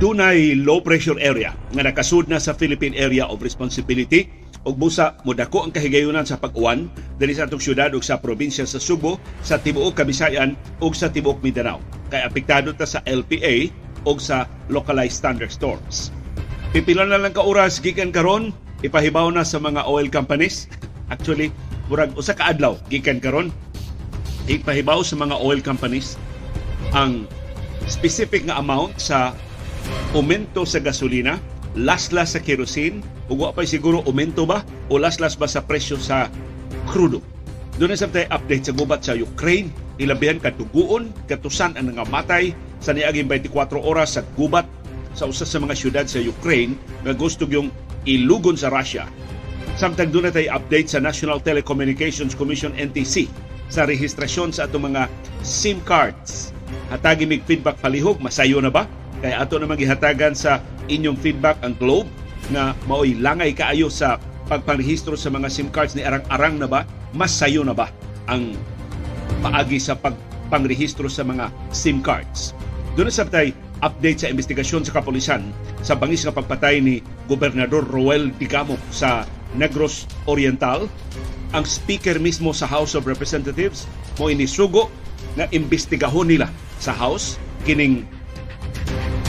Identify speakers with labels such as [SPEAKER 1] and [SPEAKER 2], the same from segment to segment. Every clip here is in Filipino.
[SPEAKER 1] dunay low pressure area nga nakasud na sa Philippine Area of Responsibility ug busa modako ang kahigayunan sa pag-uwan diri sa atong syudad ug sa probinsya sa Subo, sa tibuok Kabisayan ug sa tibuok Mindanao. Kay apektado ta sa LPA ug sa localized thunderstorms. Pipila na lang ka oras gikan karon ipahibaw na sa mga oil companies. Actually, murag usa ka adlaw gikan karon ipahibaw sa mga oil companies ang specific nga amount sa aumento sa gasolina, laslas sa kerosene, ug wa pa siguro aumento ba o laslas ba sa presyo sa krudo. Doon sa tayo update sa gubat sa Ukraine, ilabihan katuguon, katusan ang nangamatay sa niaging 24 oras sa gubat sa usa sa mga syudad sa Ukraine nga gusto yung ilugon sa Russia. Samtang doon tayo update sa National Telecommunications Commission NTC sa rehistrasyon sa atong mga SIM cards. Hatagi mig feedback palihog, masayo na ba? Kaya ato na magihatagan sa inyong feedback ang Globe nga maoy langay kaayo sa pagpanrehistro sa mga SIM cards ni arang-arang na ba? Mas sayo na ba ang paagi sa pagpangrehistro sa mga SIM cards? Doon sa tay update sa investigasyon sa kapulisan sa bangis nga pagpatay ni Gobernador Roel Digamo sa Negros Oriental. Ang speaker mismo sa House of Representatives mo inisugo na imbestigahon nila sa House kining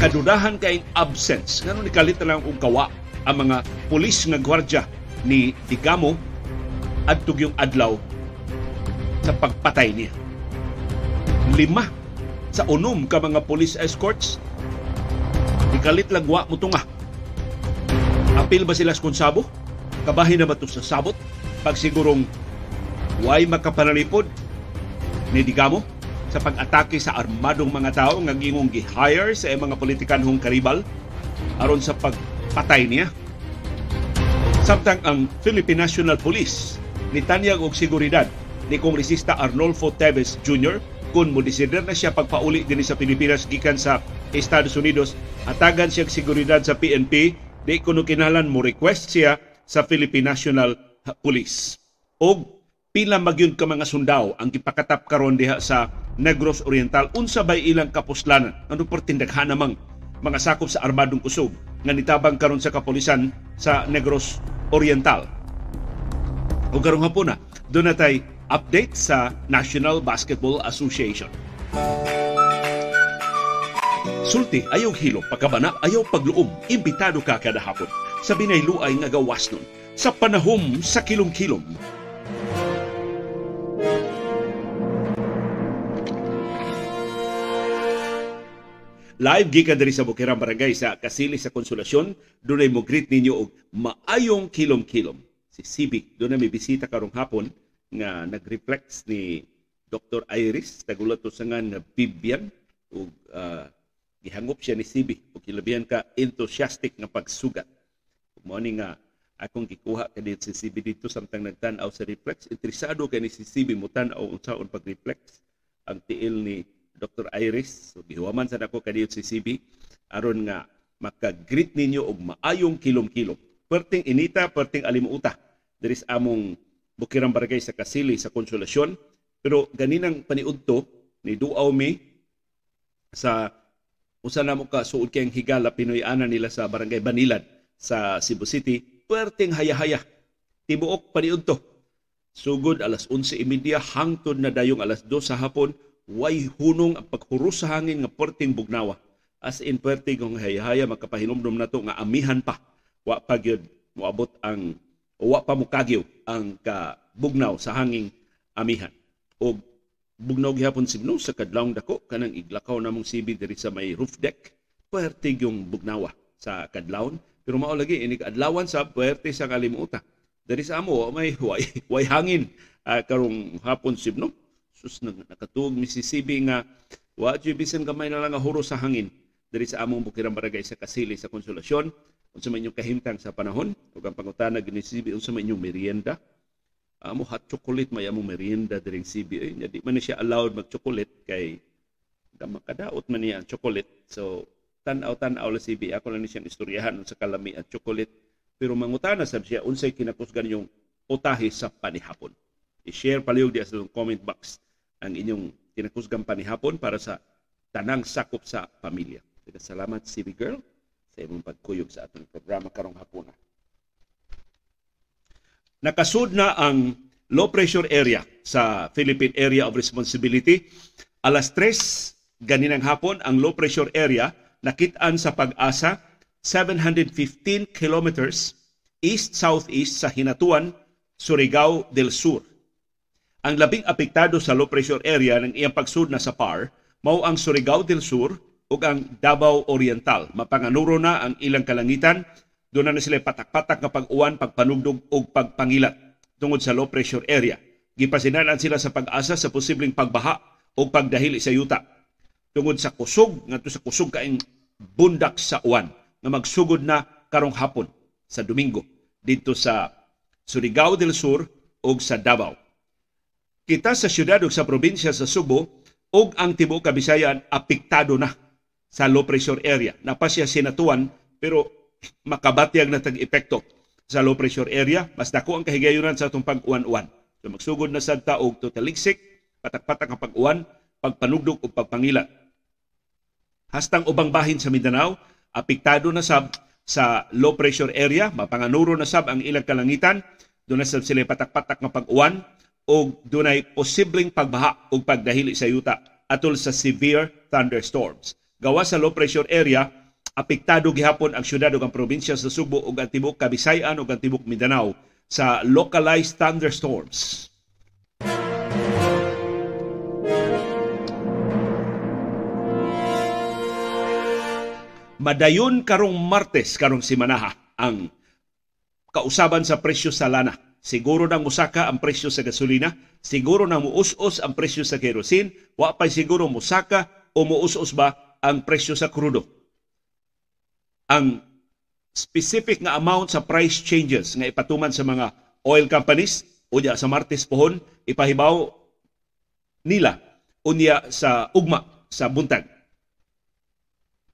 [SPEAKER 1] kadudahan kay absence. Ngano ni kalit lang og kawa ang mga pulis nga gwardya ni Digamo adtog yung adlaw sa pagpatay niya. Lima sa unom ka mga police escorts ikalit lagwa mo tunga. Apil ba sila sa konsabo? Kabahin na ba ito sa sabot? Pag sigurong way makapanalipod ni Digamo sa pag-atake sa armadong mga tao nga gingong gi-hire sa mga politikanhong karibal aron sa pagpatay niya. Samtang ang Philippine National Police ni Tanyag og seguridad ni Kongresista Arnolfo Teves Jr. kung mo desider na siya pagpauli din sa Pilipinas gikan sa Estados Unidos atagan siya seguridad sa PNP di kuno kinahanglan mo request siya sa Philippine National Police. Og pila magyud ka mga sundao ang gipakatap karon diha sa Negros Oriental unsa bay ilang kapuslanan ano pertindaghan namang mga sakop sa armadong kusog nga nitabang karon sa kapulisan sa Negros Oriental. O karong hapon na, doon na tay update sa National Basketball Association. Sulti, ayaw hilo, pagkabana, ayaw pagluom, imbitado ka kada hapon sa binayluay nga gawas nun, sa panahom sa kilom-kilom, Live gikan diri sa Bukirang Barangay sa Kasili sa Konsolasyon, dunay mo greet ninyo og maayong kilom-kilom. Si Civic, na may bisita karong hapon nga nag-reflex ni Dr. Iris, tagulat sa nga Bibian, ug uh, gihangop siya ni Civic, ug kilabihan ka enthusiastic nga pagsugat. Mo ni nga akong gikuha kani si CB dito samtang nagtan-aw sa reflex, interesado kay ni si CB mo tan-aw unsaon pag-reflex ang tiil ni Dr. Iris. So, gihuwaman sa nako kaniyo si CB aron nga maka-greet ninyo og maayong kilom-kilom. Perting inita, perting alimuuta. Diri sa among Bukirang Barangay sa Kasili sa Konsolasyon. Pero ganinang paniudto ni Duaw mi sa usa na mo ka suod kayang higala Pinoy-ana nila sa Barangay Banilad sa Cebu City, perting haya-haya. Tibuok paniudto. Sugod alas 11.30 hangtod na dayong alas 2 sa hapon way hunong ang paghuros sa hangin nga perting bugnawa. As in perting kung hayahaya makapahinomdom na to nga amihan pa. Wa pa moabot ang wa pa mukagyo ang kabugnaw sa hanging amihan. O bugnaw gihapon sibno sa kadlawng dako kanang iglakaw namong sibi diri sa may roof deck. Pertig yung bugnawa sa kadlawon. Pero mao lagi ini kadlawan sa puwerte sa kalimutan. Dari sa amo may way, way hangin uh, karong hapon sibno sus nakatuog Mississippi nga wa bisan gamay na lang huro sa hangin diri sa among bukirang barangay sa Kasili sa Konsolasyon. Unsa man inyong kahimtang sa panahon ug ang pangutana gini CB unsa man inyong merienda. Amo hot chocolate may among merienda diri sa CB eh di man siya allowed mag chocolate kay da makadaot man niya ang chocolate. So tan-aw tan-aw la CB ako lang ni siyang istoryahan sa kalami at chocolate. Pero mangutana sab siya unsay kinakusgan yung utahe sa panihapon? I-share palihog di sa comment box ang inyong kinakusgang panihapon para sa tanang sakop sa pamilya. Salamat, CB Girl, sa imong pagkuyog sa atong programa karong hapuna. Nakasud na ang low pressure area sa Philippine Area of Responsibility. Alas 3 ganinang hapon ang low pressure area nakitaan sa pag-asa 715 kilometers east-southeast sa Hinatuan, Surigao del Sur. Ang labing apektado sa low pressure area ng iyang pagsud na sa PAR mao ang Surigao del Sur ug ang Davao Oriental. Mapanganuro na ang ilang kalangitan doon na sila patak-patak nga pag-uwan, pagpanugdog o pagpangilat tungod sa low pressure area. Gipasinanan sila sa pag-asa sa posibleng pagbaha o pagdahili sa yuta tungod sa kusog ngadto sa kusog kaing bundak sa uwan nga magsugod na karong hapon sa Domingo dito sa Surigao del Sur ug sa Davao. Kita sa syudad ug sa probinsya sa Subo ug ang tibuok Kabisayan apektado na sa low pressure area. Napasya sinatuan pero makabatyag na tag-epekto sa low pressure area. Mas dako ang kahigayunan sa atong pag-uwan-uwan. So magsugod na sa taog to taligsik, patak-patak ang pag-uwan, pagpanugdog o pagpangilat. Hastang ubang bahin sa Mindanao, apektado na sab sa low pressure area, mapanganuro na sab ang ilang kalangitan, doon na sab sila patak-patak nga pag-uwan o dunay posibleng pagbaha o pagdahili sa yuta atol sa severe thunderstorms. Gawa sa low pressure area, apektado gihapon ang syudad ug ang probinsya sa Subo ug ang tibuok Kabisayan ug ang tibuok Mindanao sa localized thunderstorms. Madayon karong Martes karong simanaha ang kausaban sa presyo sa lana. Siguro nang musaka ang presyo sa gasolina, siguro nang muus-us ang presyo sa kerosene, wa pa siguro musaka o muus-us ba ang presyo sa krudo. Ang specific nga amount sa price changes nga ipatuman sa mga oil companies unya sa Martes pohon ipahibaw nila unya sa ugma sa buntag.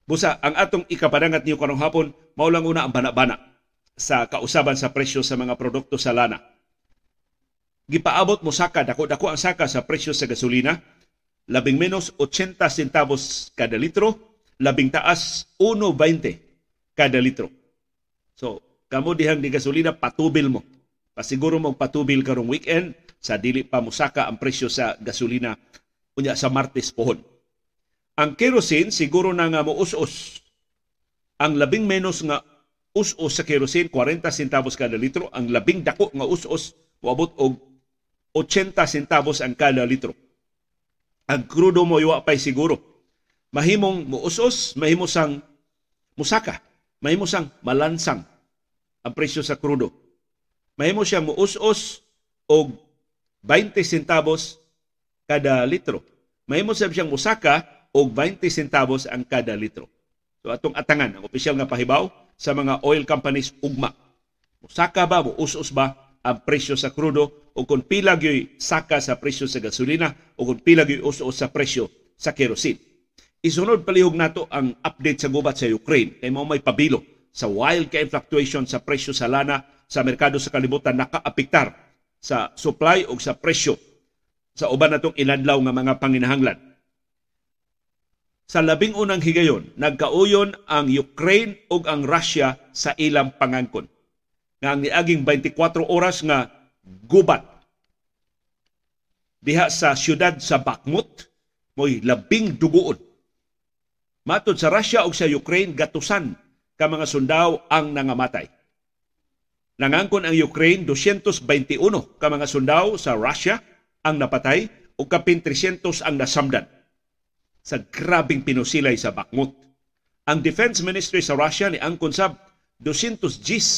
[SPEAKER 1] Busa ang atong ikapadangat niyo karong hapon mao lang una ang bana-bana sa kausaban sa presyo sa mga produkto sa lana. Gipaabot mo saka dako-dako ang saka sa presyo sa gasolina, labing menos 80 centavos kada litro, labing taas 1.20 kada litro. So, kamo dihang di gasolina, patubil mo. Pasiguro mo patubil karong weekend sa dili pa musaka ang presyo sa gasolina unya sa Martes pohon. Ang kerosene siguro na nga muus-us. Ang labing menos nga us-us sa kerosene 40 centavos kada litro, ang labing dako nga us-us moabot og 80 centavos ang kada litro. Ang krudo mo iwa pay siguro. Mahimong muus-us, mahimo sang musaka mahimo siyang malansang ang presyo sa krudo. Mahimo siyang muus-us og 20 centavos kada litro. Mahimo siyang musaka og 20 centavos ang kada litro. So atong atangan ang opisyal nga pahibaw sa mga oil companies ugma. Musaka ba muus-us ba ang presyo sa krudo o kung pila gyoy saka sa presyo sa gasolina o kung pila gyoy us-us sa presyo sa kerosene. Isunod palihog nato ang update sa gubat sa Ukraine kay mao may pabilo sa wild kay fluctuation sa presyo sa lana sa merkado sa kalibutan nakaapektar sa supply o sa presyo sa uban natong inadlaw nga mga panginahanglan. Sa labing unang higayon, nagkauyon ang Ukraine ug ang Russia sa ilang pangangkon. Nga ang niaging 24 oras nga gubat diha sa siyudad sa Bakhmut mo'y labing duguon Matod sa Russia ug sa Ukraine, gatusan ka mga sundao ang nangamatay. Nangangkon ang Ukraine 221 ka mga sundao sa Russia ang napatay ug kapin 300 ang nasamdan sa grabing pinusilay sa Bakhmut. Ang Defense Ministry sa Russia ni angkon sab 200 Gs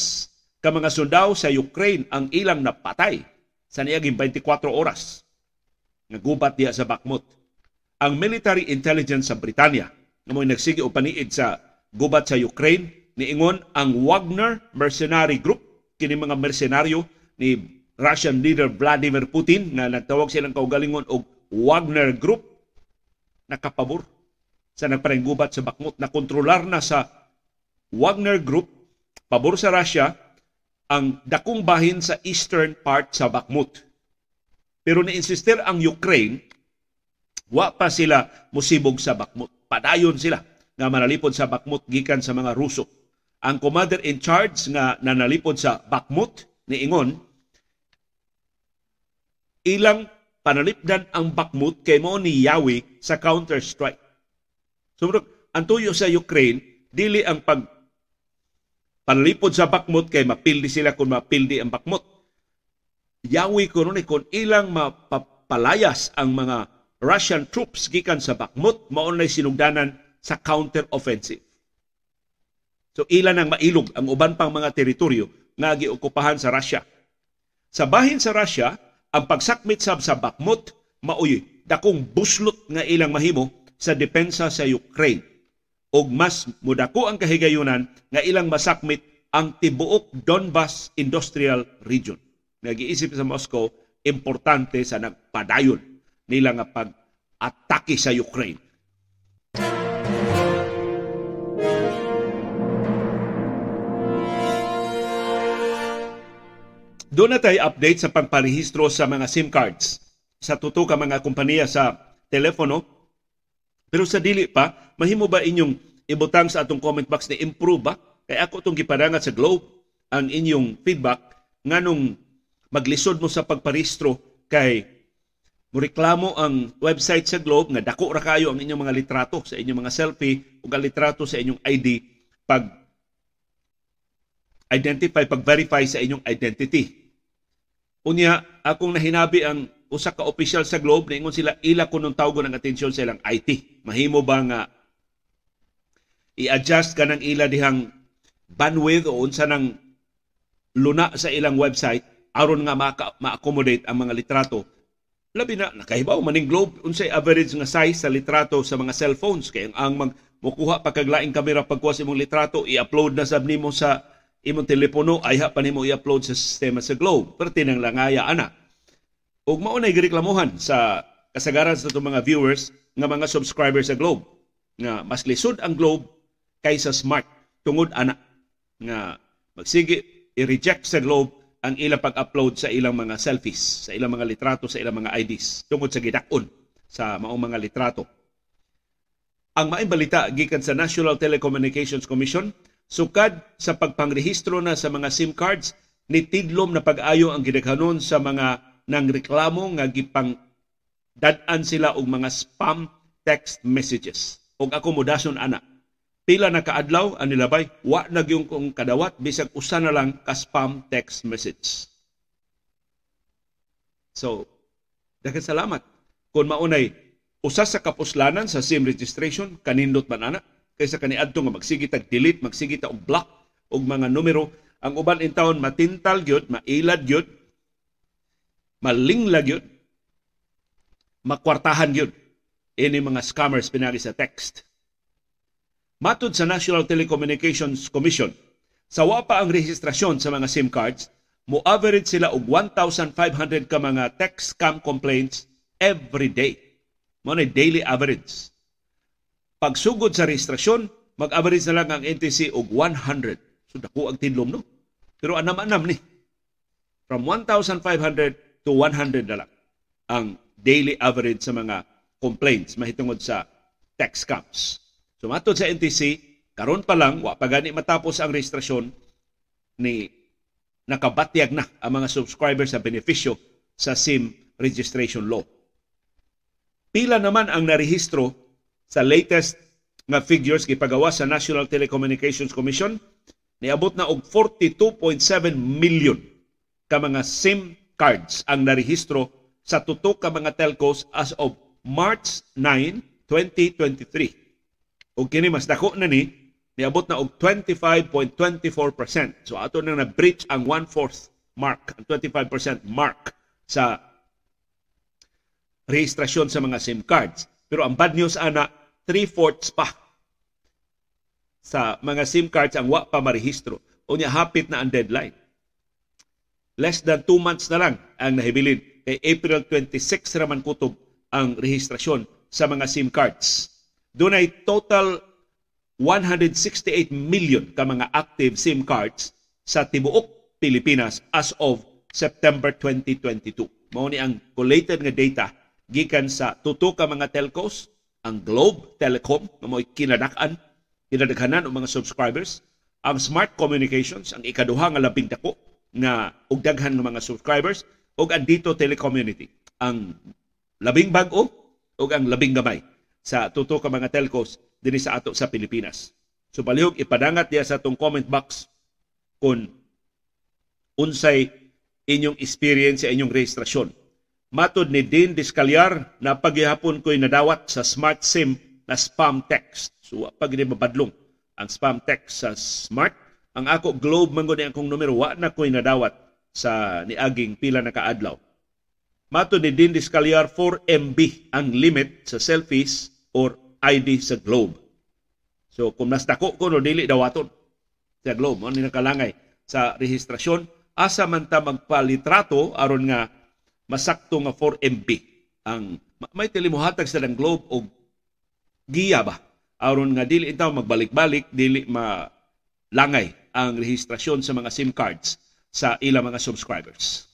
[SPEAKER 1] ka mga sundao sa Ukraine ang ilang napatay sa niaging 24 oras nga gubat diya sa Bakhmut. Ang military intelligence sa Britanya na mo'y nagsige o paniid sa gubat sa Ukraine niingon ang Wagner Mercenary Group kini mga mersenaryo ni Russian leader Vladimir Putin nga nagtawag silang kaugalingon og Wagner Group nakapabor sa nagpareng gubat sa Bakhmut na kontrolar na sa Wagner Group pabor sa Russia ang dakong bahin sa eastern part sa Bakhmut. Pero ni-insistir ang Ukraine wa pa sila musibog sa Bakhmut padayon sila nga manalipod sa Bakhmut gikan sa mga Ruso. Ang commander in charge nga nanalipod sa Bakhmut ni Ingon ilang panalipdan ang Bakhmut kay mo ni Yahweh sa counter-strike. Sumrok, ang tuyo sa Ukraine, dili ang pag panalipod sa Bakhmut kay mapildi sila kung mapildi ang Bakhmut. Yahweh ko nun kung ilang mapapalayas ang mga Russian troops gikan sa Bakhmut, maunay sinugdanan sa counter-offensive. So ilan ang mailog ang uban pang mga teritoryo nga giokupahan sa Russia. Sa bahin sa Russia, ang pagsakmit sab sa Bakhmut maoy dakong buslot nga ilang mahimo sa depensa sa Ukraine ug mas mudako ang kahigayunan nga ilang masakmit ang tibuok Donbas Industrial Region. Nag-iisip sa Moscow, importante sa nagpadayon nila nga pag-atake sa Ukraine. Doon na tayo update sa pagparehistro sa mga SIM cards sa tuto ka mga kompanya sa telepono. Pero sa dili pa, mahimo ba inyong ibutang sa atong comment box ni improve ba? Kay ako itong gipadangat sa Globe ang inyong feedback nganong maglisod mo sa pagparehistro kay Mureklamo ang website sa Globe nga dako ra kayo ang inyong mga litrato sa inyong mga selfie ug ang litrato sa inyong ID pag identify pag verify sa inyong identity. Unya, akong nahinabi ang usa ka opisyal sa Globe, ingon sila ila ko nung tawgon ng atensyon sa ilang IT. Mahimo ba nga i-adjust ka ng ila dihang bandwidth o unsa ng luna sa ilang website aron nga ma-accommodate ang mga litrato. Labi na, nakahibaw maning Globe, unsay average nga size sa litrato sa mga cellphones. Kaya ang mag mukuha pa kaglaing kamera pagkuha sa imong litrato, i-upload na sab nimo sa imong telepono ay pa nimo i-upload sa sistema sa Globe. Pero tinang langaya ana. Ug mao nay gireklamuhan sa kasagaran sa itong mga viewers nga mga subscribers sa Globe nga mas lisod ang Globe kaysa Smart tungod ana nga magsige i-reject sa Globe ang ilang pag-upload sa ilang mga selfies, sa ilang mga litrato, sa ilang mga IDs tungod sa gidakon sa maong mga litrato. Ang maing balita gikan sa National Telecommunications Commission Sukad sa pagpangrehistro na sa mga SIM cards, nitidlom na pag-ayo ang gidaghanon sa mga nangreklamo nga gipang dadan sila og mga spam text messages og akomodasyon ana. Pila na kaadlaw ang nilabay, wa na gyung kong kadawat bisag usa na lang ka spam text message. So, daghang salamat. Kung maunay usa sa kapuslanan sa SIM registration kanindot man ana, kaysa kaniadto nga magsige tag delete, magsige ta og block og mga numero ang uban in town matintal gyud, mailad gyud, malinglag gyud, makwartahan gyud ini mga scammers pinagi sa text. Matod sa National Telecommunications Commission, sa wa pa ang rehistrasyon sa mga SIM cards, mo average sila og 1,500 ka mga text scam complaints every day. Mo daily average. Pagsugod sa rehistrasyon, mag-average na lang ang NTC og 100. So dako ang tinlom no. Pero anam-anam ni. From 1,500 to 100 na lang ang daily average sa mga complaints mahitungod sa tax scams. So matod sa NTC, karon pa lang wa pa gani matapos ang rehistrasyon ni nakabatyag na ang mga subscribers sa benepisyo sa SIM registration law. Pila naman ang narehistro sa latest nga figures gipagawa sa National Telecommunications Commission niabot na og 42.7 million ka mga SIM cards ang narehistro sa tutok ka mga telcos as of March 9, 2023. Ug kini mas dako na ni niabot na og 25.24%. So ato na na-breach ang 1/4 mark, ang 25% mark sa rehistrasyon sa mga SIM cards. Pero ang bad news ana, three-fourths pa sa mga SIM cards ang wa pa marehistro. Unya hapit na ang deadline. Less than two months na lang ang nahibilin. Kay April 26 raman kutob ang rehistrasyon sa mga SIM cards. Doon ay total 168 million ka mga active SIM cards sa tibuok Pilipinas as of September 2022. Mao ni ang collated nga data gikan sa tuto ka mga telcos ang Globe Telecom nga mo'y kinadak-an kinadaghanan og mga subscribers. Ang Smart Communications ang ikaduha nga labing dako nga og daghan nga mga subscribers ug ang Dito Telecommunity ang labing bag-o ug ang labing gamay sa tuto ka mga telcos dinhi sa ato sa Pilipinas. So palihog ipadangat diya sa atong comment box kung unsay inyong experience sa inyong registrasyon. Matod ni Dean Discalyar na paghihapon ko'y nadawat sa Smart SIM na spam text. So pag mabadlong ang spam text sa Smart, ang ako Globe man ni akong numero wa na ko'y nadawat sa niaging pila na kaadlaw. Mato ni Dean Discalyar 4 MB ang limit sa selfies or ID sa Globe. So kung dako ko no dili dawaton sa Globe, ni nakalangay sa rehistrasyon asa man ta magpalitrato aron nga masakto nga 4 MB ang may tilimuhatag sa ng Globe og giya ba aron nga dili itaw magbalik-balik dili malangay ang rehistrasyon sa mga SIM cards sa ilang mga subscribers.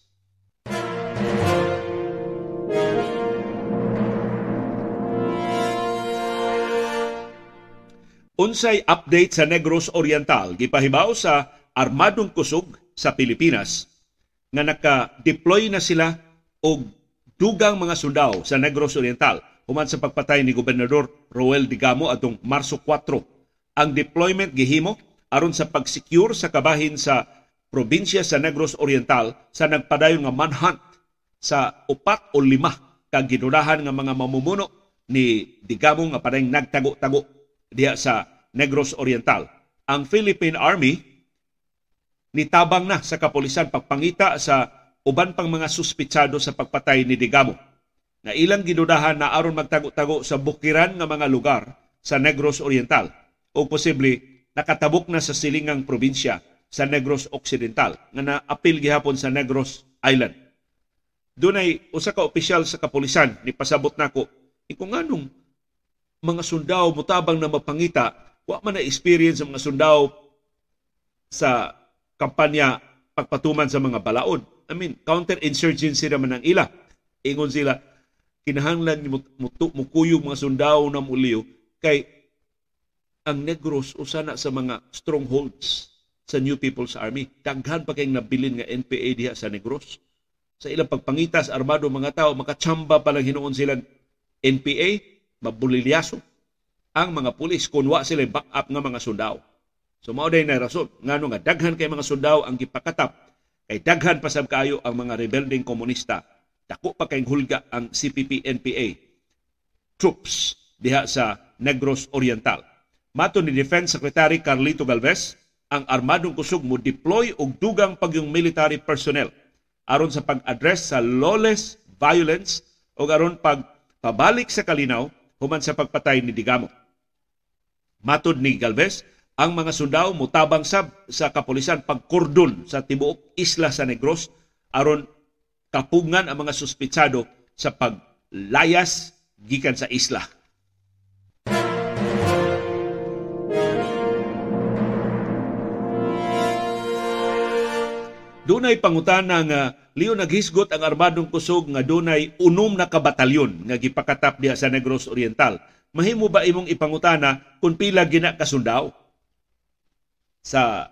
[SPEAKER 1] Unsay update sa Negros Oriental gipahibaw sa armadong kusog sa Pilipinas nga naka-deploy na sila og dugang mga sundao sa Negros Oriental human sa pagpatay ni Gobernador Roel Digamo atong Marso 4. Ang deployment gihimo aron sa pag-secure sa kabahin sa probinsya sa Negros Oriental sa nagpadayon nga manhunt sa upat o lima ka gidudahan nga mga mamumuno ni Digamo nga padayong nagtago-tago diha sa Negros Oriental. Ang Philippine Army nitabang na sa kapulisan pagpangita sa uban pang mga suspitsado sa pagpatay ni Digamo na ilang gidudahan na aron magtago-tago sa bukiran nga mga lugar sa Negros Oriental o posible nakatabok na sa silingang probinsya sa Negros Occidental nga naapil gihapon sa Negros Island. Dunay usa ka opisyal sa kapulisan ni pasabot nako kung nganong mga sundao mutabang na mapangita, wa man na experience ang mga sundao sa kampanya pagpatuman sa mga balaod. I mean, counter-insurgency naman ang ila. Ingon sila, kinahanglan ni mukuyog mga sundao na muliyo kay ang Negros usana sa mga strongholds sa New People's Army. Daghan pa kayong nabilin nga NPA diha sa Negros. Sa ilang pagpangitas, armado mga tao, makachamba pa lang hinuon silang NPA, mabulilyaso ang mga pulis kung wa sila back up nga mga sundao. So mao na rason ngano nga daghan kay mga sundao ang gipakatap kay daghan pa sab kayo ang mga rebelding komunista. Dako pa kay hulga ang CPP-NPA troops diha sa Negros Oriental. Mato ni Defense Secretary Carlito Galvez, ang armadong kusog mo deploy og dugang pagyong military personnel aron sa pag-address sa lawless violence o aron pag pabalik sa kalinaw human sa pagpatay ni Digamo. Matod ni Galvez, ang mga sundao mutabang sab sa kapulisan pagkordon sa tibuok isla sa Negros aron kapungan ang mga suspitsado sa paglayas gikan sa isla. Dunay pangutana nga liyo naghisgot ang armadong kusog nga dunay unom na kabatalyon nga gipakatap diha sa Negros Oriental. Mahimo ba imong ipangutana kung pila gina kasundaw sa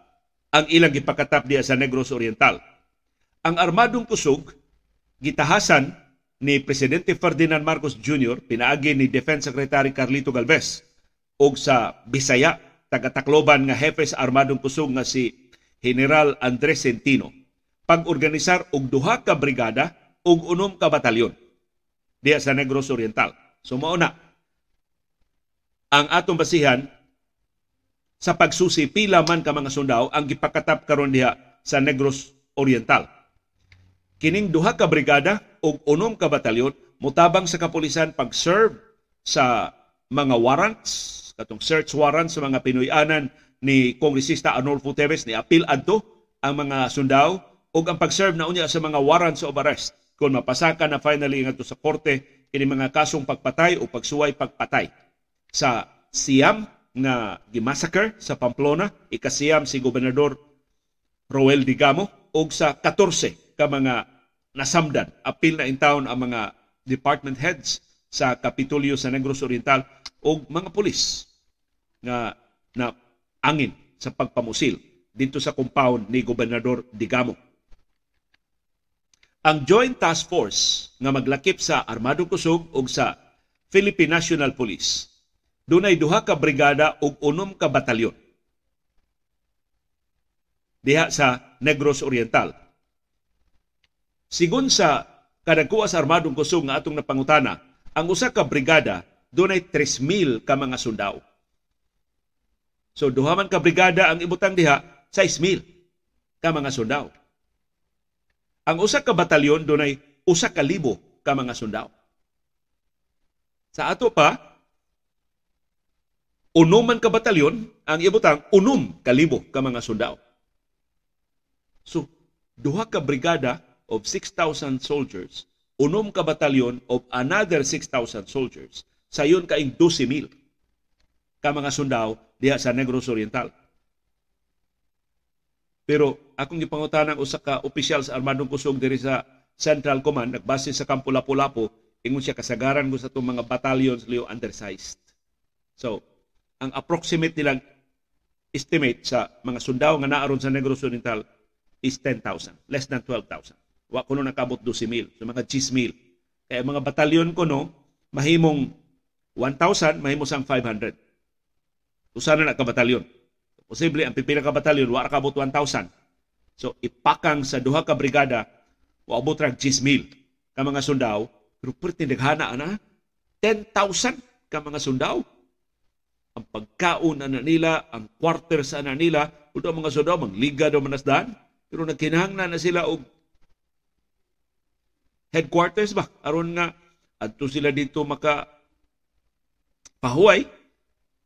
[SPEAKER 1] ang ilang gipakatap diha sa Negros Oriental? Ang armadong kusog gitahasan ni Presidente Ferdinand Marcos Jr. pinaagi ni Defense Secretary Carlito Galvez og sa Bisaya taga-Tacloban nga Jefes Armadong Kusog nga si General Andres Centino pag-organisar og duha ka brigada ug unom ka batalyon diya sa Negros Oriental. So mao ang atong basihan sa pagsusi pila man ka mga sundao ang gipakatap karon diha sa Negros Oriental. Kining duha ka brigada ug unom ka batalyon mutabang sa kapulisan pag-serve sa mga warrants, katong search warrants sa mga Pinoyanan ni Kongresista Arnolfo Teves ni apil adto ang mga sundao ug ang pag-serve na unya sa mga warrants of arrest kung mapasaka na finally ngadto sa korte kini mga kasong pagpatay o pagsuway pagpatay sa siyam na gimassacre sa Pamplona ikasiyam si gobernador Roel Digamo ug sa 14 ka mga nasamdan apil na in town ang mga department heads sa Kapitolyo sa Negros Oriental ug mga pulis nga na angin sa pagpamusil dito sa compound ni Gobernador Digamo. Ang Joint Task Force nga maglakip sa Armadong Kusog ug sa Philippine National Police dunay duha ka brigada ug unom ka batalyon diha sa Negros Oriental. Sigun sa kadagkuwa sa Armadong Kusog nga atong napangutana, ang usa ka brigada dunay 3,000 ka mga sundao. So duha man ka brigada ang ibutang diha 6,000 ka mga sundao. Ang usa ka batalyon dunay usa ka libo ka mga sundao. Sa ato pa, unuman ka batalyon ang ibutang unom ka libo ka mga sundao. So, duha ka brigada of 6,000 soldiers, unom ka batalyon of another 6,000 soldiers, sayon kaing 12,000 ka mga sundao diha sa Negros Oriental. Pero akong gipangutanang usa ka opisyal sa Armadong Kusog diri sa Central Command nagbase sa Kampo Lapu-Lapu ingon siya kasagaran ko sa itong mga battalions liyo undersized. So, ang approximate nilang estimate sa mga sundao nga naaron sa Negros Oriental is 10,000, less than 12,000. Wa kuno nakabot 12,000, so mga 10,000. Kaya mga batalyon ko no, mahimong 1,000, mahimo sang 500. Usa na ka batalyon. Posible ang pipila ka batalyon wa kabot 1,000. So ipakang sa duha ka brigada wa abot ra 10,000 ka mga sundao, pero perti daghana ana 10,000 ka mga sundao. Ang pagkaon na nila, ang quarters na nila, uto mga sundao, mangliga daw manasdan, pero nagkinahanglan na sila og headquarters ba? Aron nga adto sila dito maka pahuway.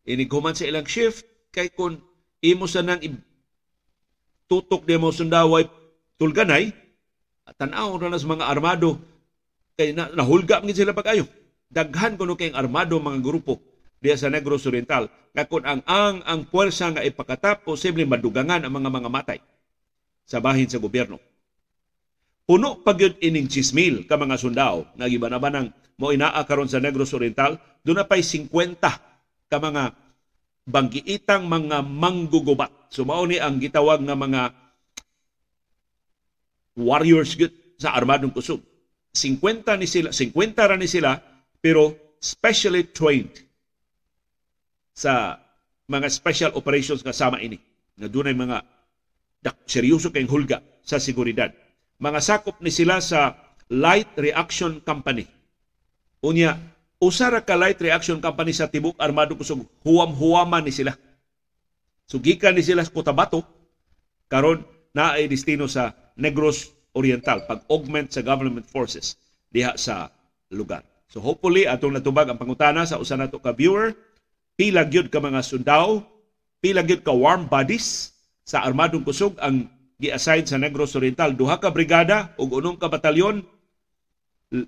[SPEAKER 1] Ini human sa ilang shift. Kay kun imo sa nang tutok demo sundaway tulganay tan-aw ra sa mga armado. Kay na, nahulga man sila pag-ayo. Daghan kuno kay armado mga grupo diya sa Negros Oriental nga ang ang ang puwersa nga ipakatap posible madugangan ang mga mga matay sa bahin sa gobyerno. Puno pagyud ining chismil ka mga sundao nga gibanabanang mo inaa karon sa Negros Oriental, doon na pa'y 50 ka mga banggiitang mga manggugubat. So mao ni ang gitawag nga mga warriors gyud sa armadong kusog. 50 ni sila, 50 ra ni sila pero specially trained sa mga special operations kasama ini. Nga dunay mga dak seryoso kayong hulga sa seguridad. Mga sakop ni sila sa Light Reaction Company. Unya, usara ka Light Reaction Company sa Tibuk Armado kusog huwam-huwama ni sila. Sugikan ni sila sa Cotabato, karon na ay destino sa Negros Oriental, pag-augment sa government forces diha sa lugar. So hopefully, atong natubag ang pangutana sa usa nato ka viewer, pila gyud ka mga sundao, pila gyud ka warm bodies sa Armadong Kusog ang gi-assign sa Negros Oriental. Duha ka brigada ug unong ka batalyon,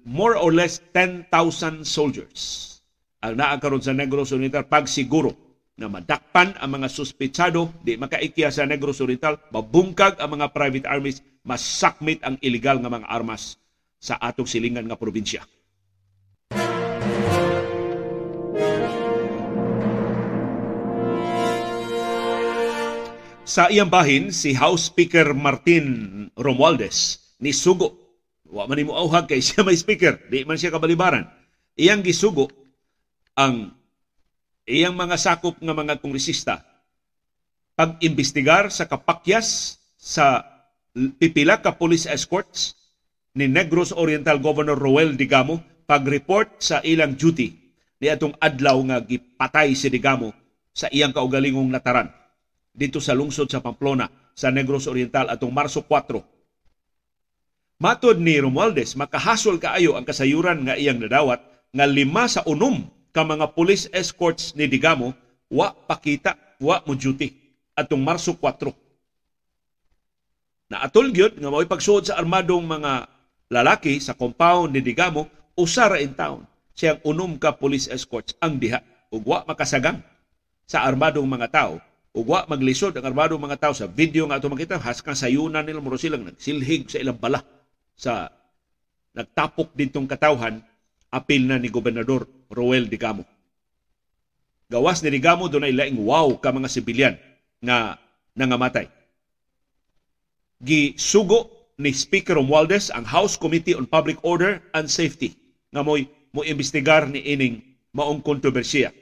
[SPEAKER 1] more or less 10,000 soldiers ang naa karon sa Negros Oriental pagsiguro na madakpan ang mga suspetsado, di makaikya sa Negros Oriental, mabungkag ang mga private armies, masakmit ang illegal nga mga armas sa atong silingan nga probinsya. Sa iyang bahin, si House Speaker Martin Romualdez ni Sugo. Wa man mo auhag kay siya may speaker, di man siya kabalibaran. Iyang gisugo ang iyang mga sakop nga mga kongresista pag-imbestigar sa kapakyas sa pipila ka police escorts ni Negros Oriental Governor Roel Digamo pag-report sa ilang duty ni atong adlaw nga gipatay si Digamo sa iyang kaugalingong nataran dito sa lungsod sa Pamplona sa Negros Oriental atong Marso 4. Matod ni Romualdez, makahasol kaayo ang kasayuran nga iyang nadawat nga lima sa unom ka mga police escorts ni Digamo wa pakita, wa mo duty atong Marso 4. Na atol gyud nga mao pagsuod sa armadong mga lalaki sa compound ni Digamo usara in town siyang unom ka police escorts ang diha ug wa makasagang sa armadong mga tao ug wa maglisod ang armado mga tao sa video nga ato makita haskan sayunan nila muro silang nagsilhig sa ilang bala sa nagtapok dintong katawhan apil na ni gobernador Roel Digamo. gawas ni Digamo dunay laing wow ka mga sibilyan nga nangamatay. Gisugo ni Speaker Romualdez ang House Committee on Public Order and Safety nga mo'y mo imbestigar ni ining maong kontrobersiya.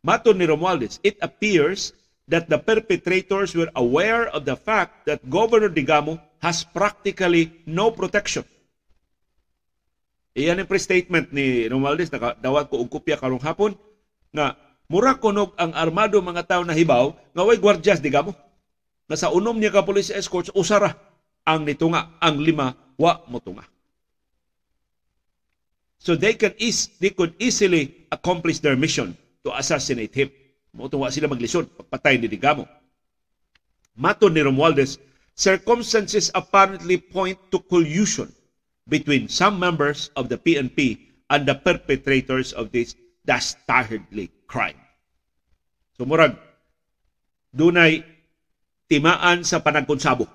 [SPEAKER 1] Maton ni Romualdez, it appears that the perpetrators were aware of the fact that Governor Digamo has practically no protection. Iyan ang pre-statement ni Romualdez, nakadawat ko og kopya karong hapon, nga mura kunog ang armado mga tao na hibaw nga way gwardyas Digamo. Nga sa unom niya ka police escorts, usara ang nitunga, ang lima, wa motunga. So they can is they could easily accomplish their mission to assassinate him. Motuwa sila maglisod, pagpatay ni Digamo. Maton ni Romualdez, circumstances apparently point to collusion between some members of the PNP and the perpetrators of this dastardly crime. So murag, dunay timaan sa panagkonsabo.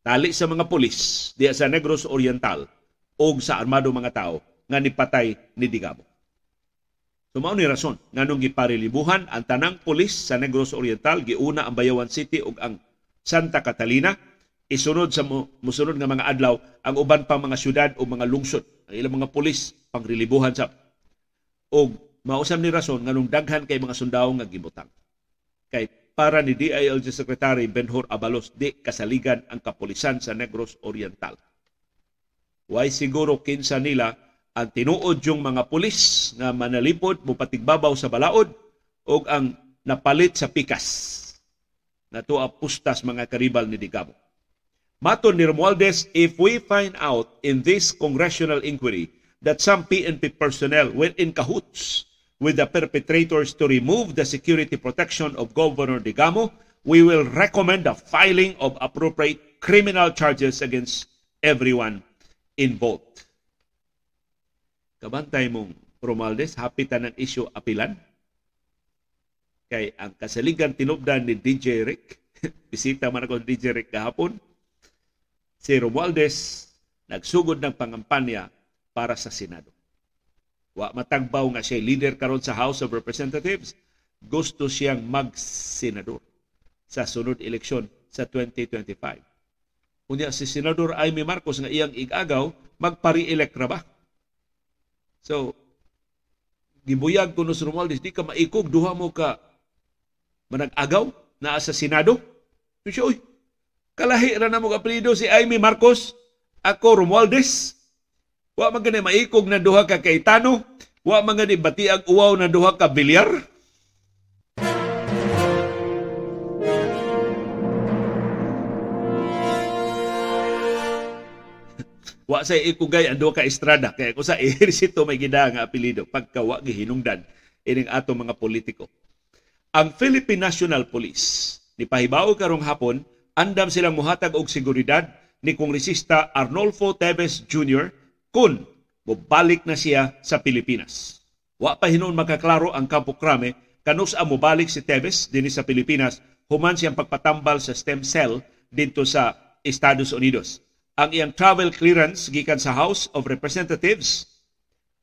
[SPEAKER 1] Tali sa mga pulis diya sa Negros Oriental o sa armado mga tao nga nipatay ni Digamo. So mao ni rason nganong giparilibuhan ang tanang pulis sa Negros Oriental giuna ang Bayawan City ug ang Santa Catalina isunod sa musunod nga mga adlaw ang uban pang mga syudad o mga lungsod ang ilang mga pulis pangrilibuhan sa og mausam ni rason nganong daghan kay mga sundao nga gibutang kay para ni DILG Secretary Benhur Abalos di kasaligan ang kapulisan sa Negros Oriental. Why siguro kinsa nila ang tinuod yung mga pulis nga manalipod mupatigbabaw sa balaod o ang napalit sa pikas na to pustas mga karibal ni Digamo. Maton ni Romualdez, if we find out in this congressional inquiry that some PNP personnel went in cahoots with the perpetrators to remove the security protection of Governor Digamo, we will recommend the filing of appropriate criminal charges against everyone involved. Kabantay mong Romualdez, hapitan ng isyo apilan. Kay ang kasaligan tinubdan ni DJ Rick, bisita man ako DJ Rick kahapon, si Romualdez nagsugod ng pangampanya para sa Senado. Wa matagbaw nga siya leader karon sa House of Representatives, gusto siyang mag-senador sa sunod eleksyon sa 2025. Unya si Senador Amy Marcos nga iyang igagaw, magpari-elect ra ba? So, gibuyag ko no si Romualdez, di ka maikog, duha mo ka manag-agaw na sa Senado. So siya, uy, kalahi ra na mo apelido si Amy Marcos, ako Romualdez. Wa man gani maikog na duha ka Kaitano, wa man gani batiag uwaw na duha ka bilyar. Wa sa ikugay duha ka estrada kaya ko sa ehersito may gida nga apelyido pagka wa gihinungdan ining ato mga politiko ang Philippine National Police ni pahibaw karong hapon andam silang muhatag og seguridad ni kongresista Arnolfo Teves Jr. kun mobalik na siya sa Pilipinas. Wa pa hinon makaklaro ang Campo Crame kanus ang mobalik si Teves dinhi sa Pilipinas human siyang pagpatambal sa stem cell dito sa Estados Unidos ang iyang travel clearance gikan sa House of Representatives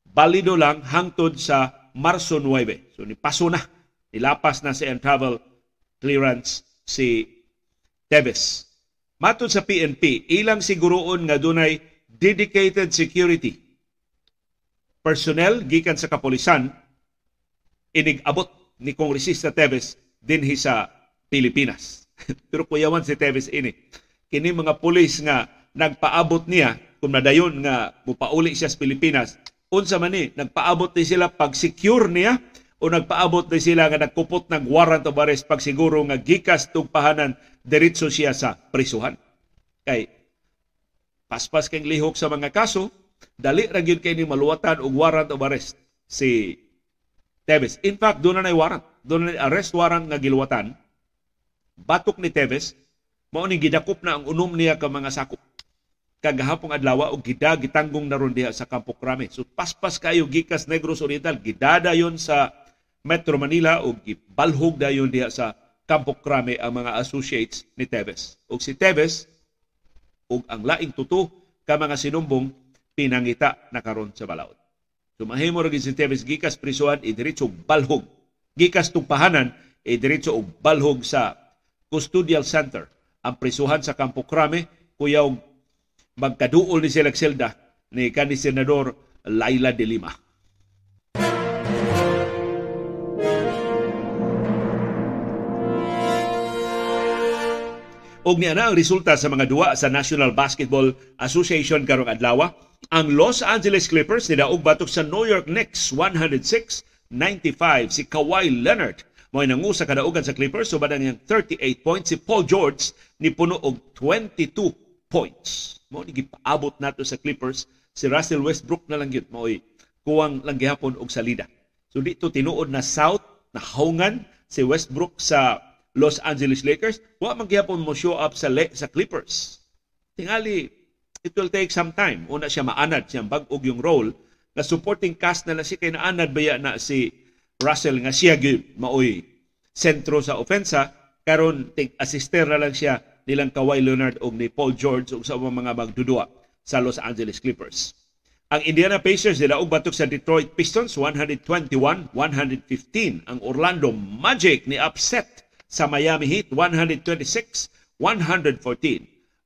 [SPEAKER 1] balido lang hangtod sa Marso 9. So ni paso na, nilapas na sa iyang travel clearance si Teves. Matod sa PNP, ilang siguroon nga dunay dedicated security personnel gikan sa kapolisan inigabot ni Kongresista Teves dinhi sa Pilipinas. Pero kuyawan si Teves ini. Kini mga pulis nga nagpaabot niya kung nadayon nga mupauli siya sa Pilipinas unsa man ni nagpaabot ni sila pag secure niya o nagpaabot ni sila nga nagkupot ng warrant of arrest pag siguro nga gikas tugpahanan diretso siya sa prisuhan. Kay paspas kay lihok sa mga kaso dali ra gyud kay ni maluwatan og warrant of arrest si Teves in fact doon na warrant. Doon na arrest warrant nga giluwatan batok ni Teves mao ni gidakop na ang unom niya ka mga sakop kagahapong adlaw og gida gitanggong naron diha sa Campo Crame. So paspas kayo gikas Negros Oriental gidada yon sa Metro Manila og gibalhog dayon diha sa Campo Crame ang mga associates ni Teves. Og si Teves og ang laing tuto ka mga sinumbong pinangita na karon sa balaod. So mahimo ra si Teves gikas prisuhan idiretso balhog gikas tupahanan e diretso og balhog sa custodial center ang prisuhan sa Campo Crame kuyaw magkaduol ni sila selda ni kanhi senador Laila de Lima. Og niya na ang resulta sa mga duwa sa National Basketball Association karong adlaw. Ang Los Angeles Clippers nidaog batok sa New York Knicks 106-95 si Kawhi Leonard mo nangusa kadaugan sa Clippers subad ang 38 points si Paul George ni puno og 22 points. Mo ni gipaabot nato sa Clippers si Russell Westbrook na lang gyud mo kuwang lang gihapon og salida. So dito tinuod na South na haungan si Westbrook sa Los Angeles Lakers, wa man gyapon mo show up sa Le- sa Clippers. Tingali it will take some time. Una siya maanad siyang bag-og yung role na supporting cast na lang siya kay naanad baya na si Russell nga siya gyud maoy sentro sa ofensa karon tig assister na lang siya nilang Kawhi Leonard og ni Paul George ug sa mga magdudua sa Los Angeles Clippers. Ang Indiana Pacers nila og batok sa Detroit Pistons 121-115. Ang Orlando Magic ni upset sa Miami Heat 126-114.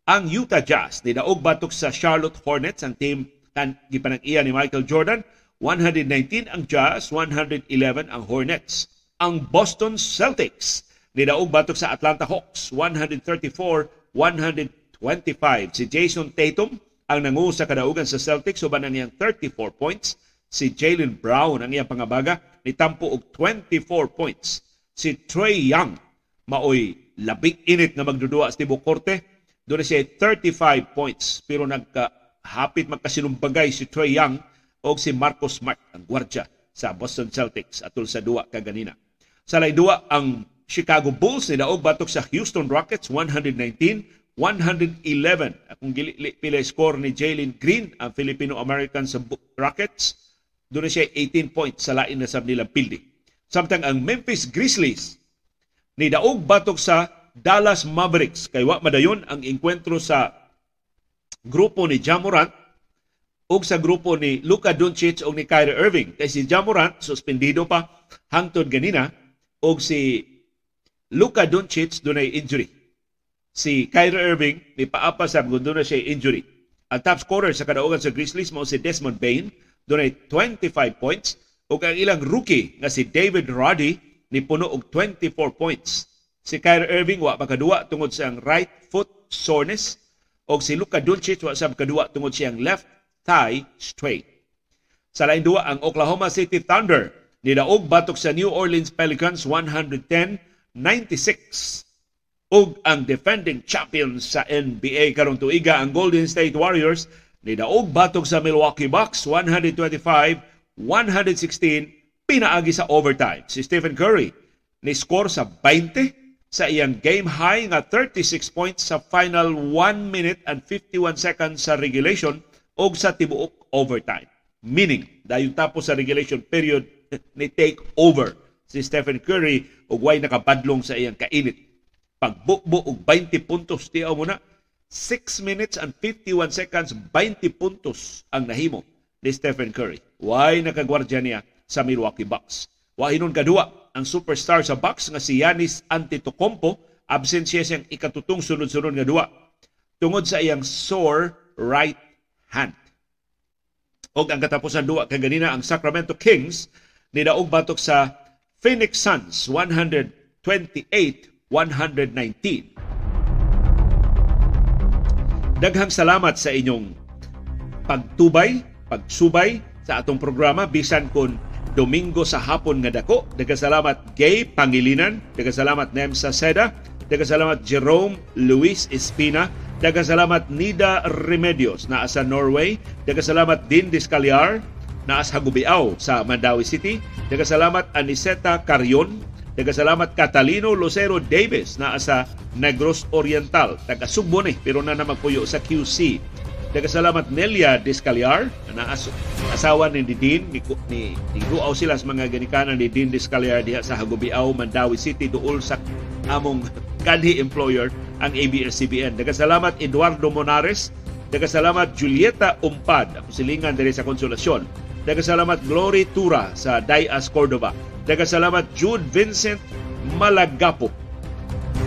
[SPEAKER 1] Ang Utah Jazz nidaog batok sa Charlotte Hornets ang team kan gipanag-iya ni Michael Jordan 119 ang Jazz, 111 ang Hornets. Ang Boston Celtics nidaog batok sa Atlanta Hawks 134-125. Si Jason Tatum ang nangu sa kadaugan sa Celtics uban ang iyang 34 points. Si Jalen Brown ang iyang pangabaga ni tampo og 24 points. Si Trey Young maoy labing init nga magdudua sa Tibo Korte. Doon siya 35 points pero nagkahapit magkasinumbagay si Trey Young o si Marcus Smart ang gwardya sa Boston Celtics atol sa duwa kaganina. Sa lay duwa ang Chicago Bulls ni daog batok sa Houston Rockets 119 111. Akong gili pila score ni Jalen Green ang Filipino-American sa Rockets. Doon siya 18 points sa lain na sab nilang pildi. Samtang ang Memphis Grizzlies ni daog batok sa Dallas Mavericks kay wa madayon ang enkwentro sa grupo ni Jamorant ug sa grupo ni Luka Doncic ug ni Kyrie Irving kay si Jamorant suspendido pa hangtod ganina ug si Luka Doncic dunay injury. Si Kyrie Irving ni paapa sa gundo siya injury. Ang top scorer sa kadaugan sa Grizzlies mo si Desmond Bain dunay 25 points ug ang ilang rookie nga si David Roddy ni puno og 24 points. Si Kyrie Irving wa makadua tungod sa right foot soreness og si Luka Doncic wa sa makadua tungod siyang left thigh straight. Sa lain duwa ang Oklahoma City Thunder nidaog batok sa New Orleans Pelicans 110-96 ug ang defending champions sa NBA karong tuiga ang Golden State Warriors nidaog batok sa Milwaukee Bucks 125-116 pinaagi sa overtime. Si Stephen Curry ni score sa 20 sa iyang game high nga 36 points sa final 1 minute and 51 seconds sa regulation o sa tibuok overtime. Meaning, dahil tapos sa regulation period ni take over si Stephen Curry ug way nakabadlong sa iyang kainit. Pagbukbo og 20 puntos tiyaw mo na 6 minutes and 51 seconds 20 puntos ang nahimo ni Stephen Curry. Way nakagwardya niya sa Milwaukee Bucks. Wahinon kadua ang superstar sa Bucks nga si Giannis Antetokounmpo absent siya siyang ikatutong sunod-sunod nga duwa tungod sa iyang sore right hand. Og ang katapusan duwa kaganina ang Sacramento Kings nidaog batok sa Phoenix Suns 128-119. Daghang salamat sa inyong pagtubay, pagsubay sa atong programa. Bisan kon Domingo sa hapon nga dako. Dagasalamat Gay Pangilinan, dagasalamat Nemsa Seda, dagasalamat Jerome Luis Espina, dagasalamat Nida Remedios na sa Norway, dagasalamat Din Discaliar na sa Gubiao sa Mandawi City, dagasalamat Aniseta Carion, dagasalamat Catalino Lucero Davis. Na sa Negros Oriental, taga Sugbo ni pero na namagpuyo sa QC Dagasalamat Nelia Descaliar na as, asawa ni Didin ni ni, ni Ruaw sila sa mga ganikanan. Ni Didin Descaliar diha sa Hagubiao, Mandawi City duol sa among kanhi employer ang ABS-CBN. Dagasalamat Eduardo Monares, dagasalamat Julieta Umpad, ako silingan diri sa Konsolasyon. Dagasalamat Glory Tura sa Dayas Cordova. Dagasalamat Jude Vincent Malagapo.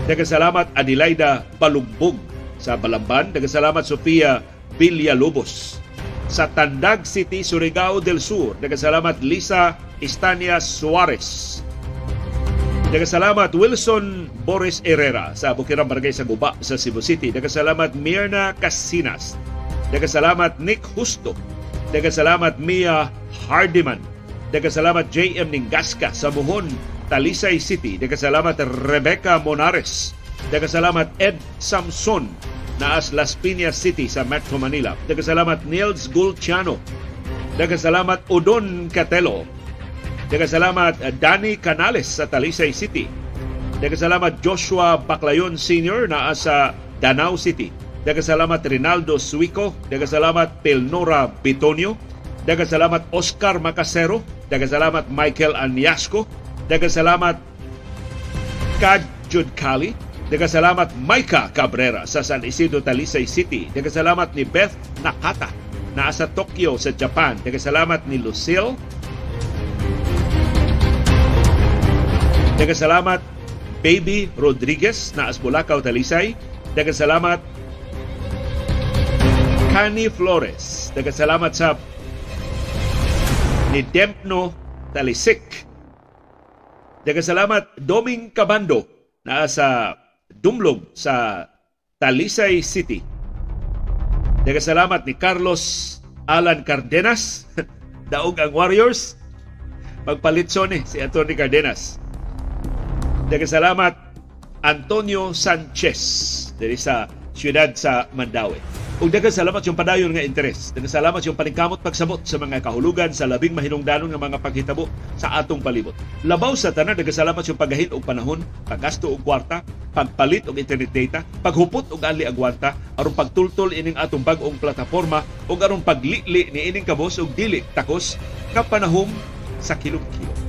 [SPEAKER 1] Dagasalamat Adelaida Balugbog sa Balamban. Dagasalamat Sofia Villalobos sa Tandag City, Surigao del Sur. Dagasalamat Lisa Estania Suarez. Dagasalamat Wilson Boris Herrera sa Bukirang Barangay sa Guba sa Cebu City. Dagasalamat Mirna Casinas. Dagasalamat Nick Justo. Dagasalamat Mia Hardiman. Dagasalamat JM Ningasca sa Muhon, Talisay City. Dagasalamat Rebecca Monares. Dagasalamat Ed Samson naas Las Piñas City sa Metro Manila. Dagasalamat Nils Gulciano. Dagasalamat Udon Catelo. Dagasalamat Danny Canales sa Talisay City. Dagasalamat Joshua Baclayon Sr. naa sa Danau City. Dagasalamat Rinaldo Suico. Dagasalamat Pelnora Bitonio. Dagasalamat Oscar Macasero. Dagasalamat Michael Anyasco. Dagasalamat Kajud Kali. Dagasalamat Maika Cabrera sa San Isidro Talisay City. Dagasalamat ni Beth Nakata na sa Tokyo sa Japan. Dagasalamat ni Lucille. Dagasalamat Baby Rodriguez na Asbulacao Talisay. Dagasalamat Cani Flores. Dagasalamat sa ni Dempno Talisik. Dagasalamat Doming Cabando na sa Dumlog sa Talisay City. Dagasalamat ni Carlos Alan Cardenas. Daog ang Warriors. Magpalit ni si Anthony Cardenas. Dagasalamat Antonio Sanchez dari sa siyudad sa Mandaue. Ug daghang salamat yung padayon nga interes. Daghang salamat yung paningkamot pagsabot sa mga kahulugan sa labing mahinungdanon nga mga paghitabo sa atong palibot. Labaw sa tanan daghang salamat yung pagahit og panahon, paggasto og kwarta, pagpalit og internet data, paghupot og ali agwanta aron pagtultol ining atong bag-ong plataporma ug aron paglili ni ining kabos og dili takos kapanahom sa kilom-kilom.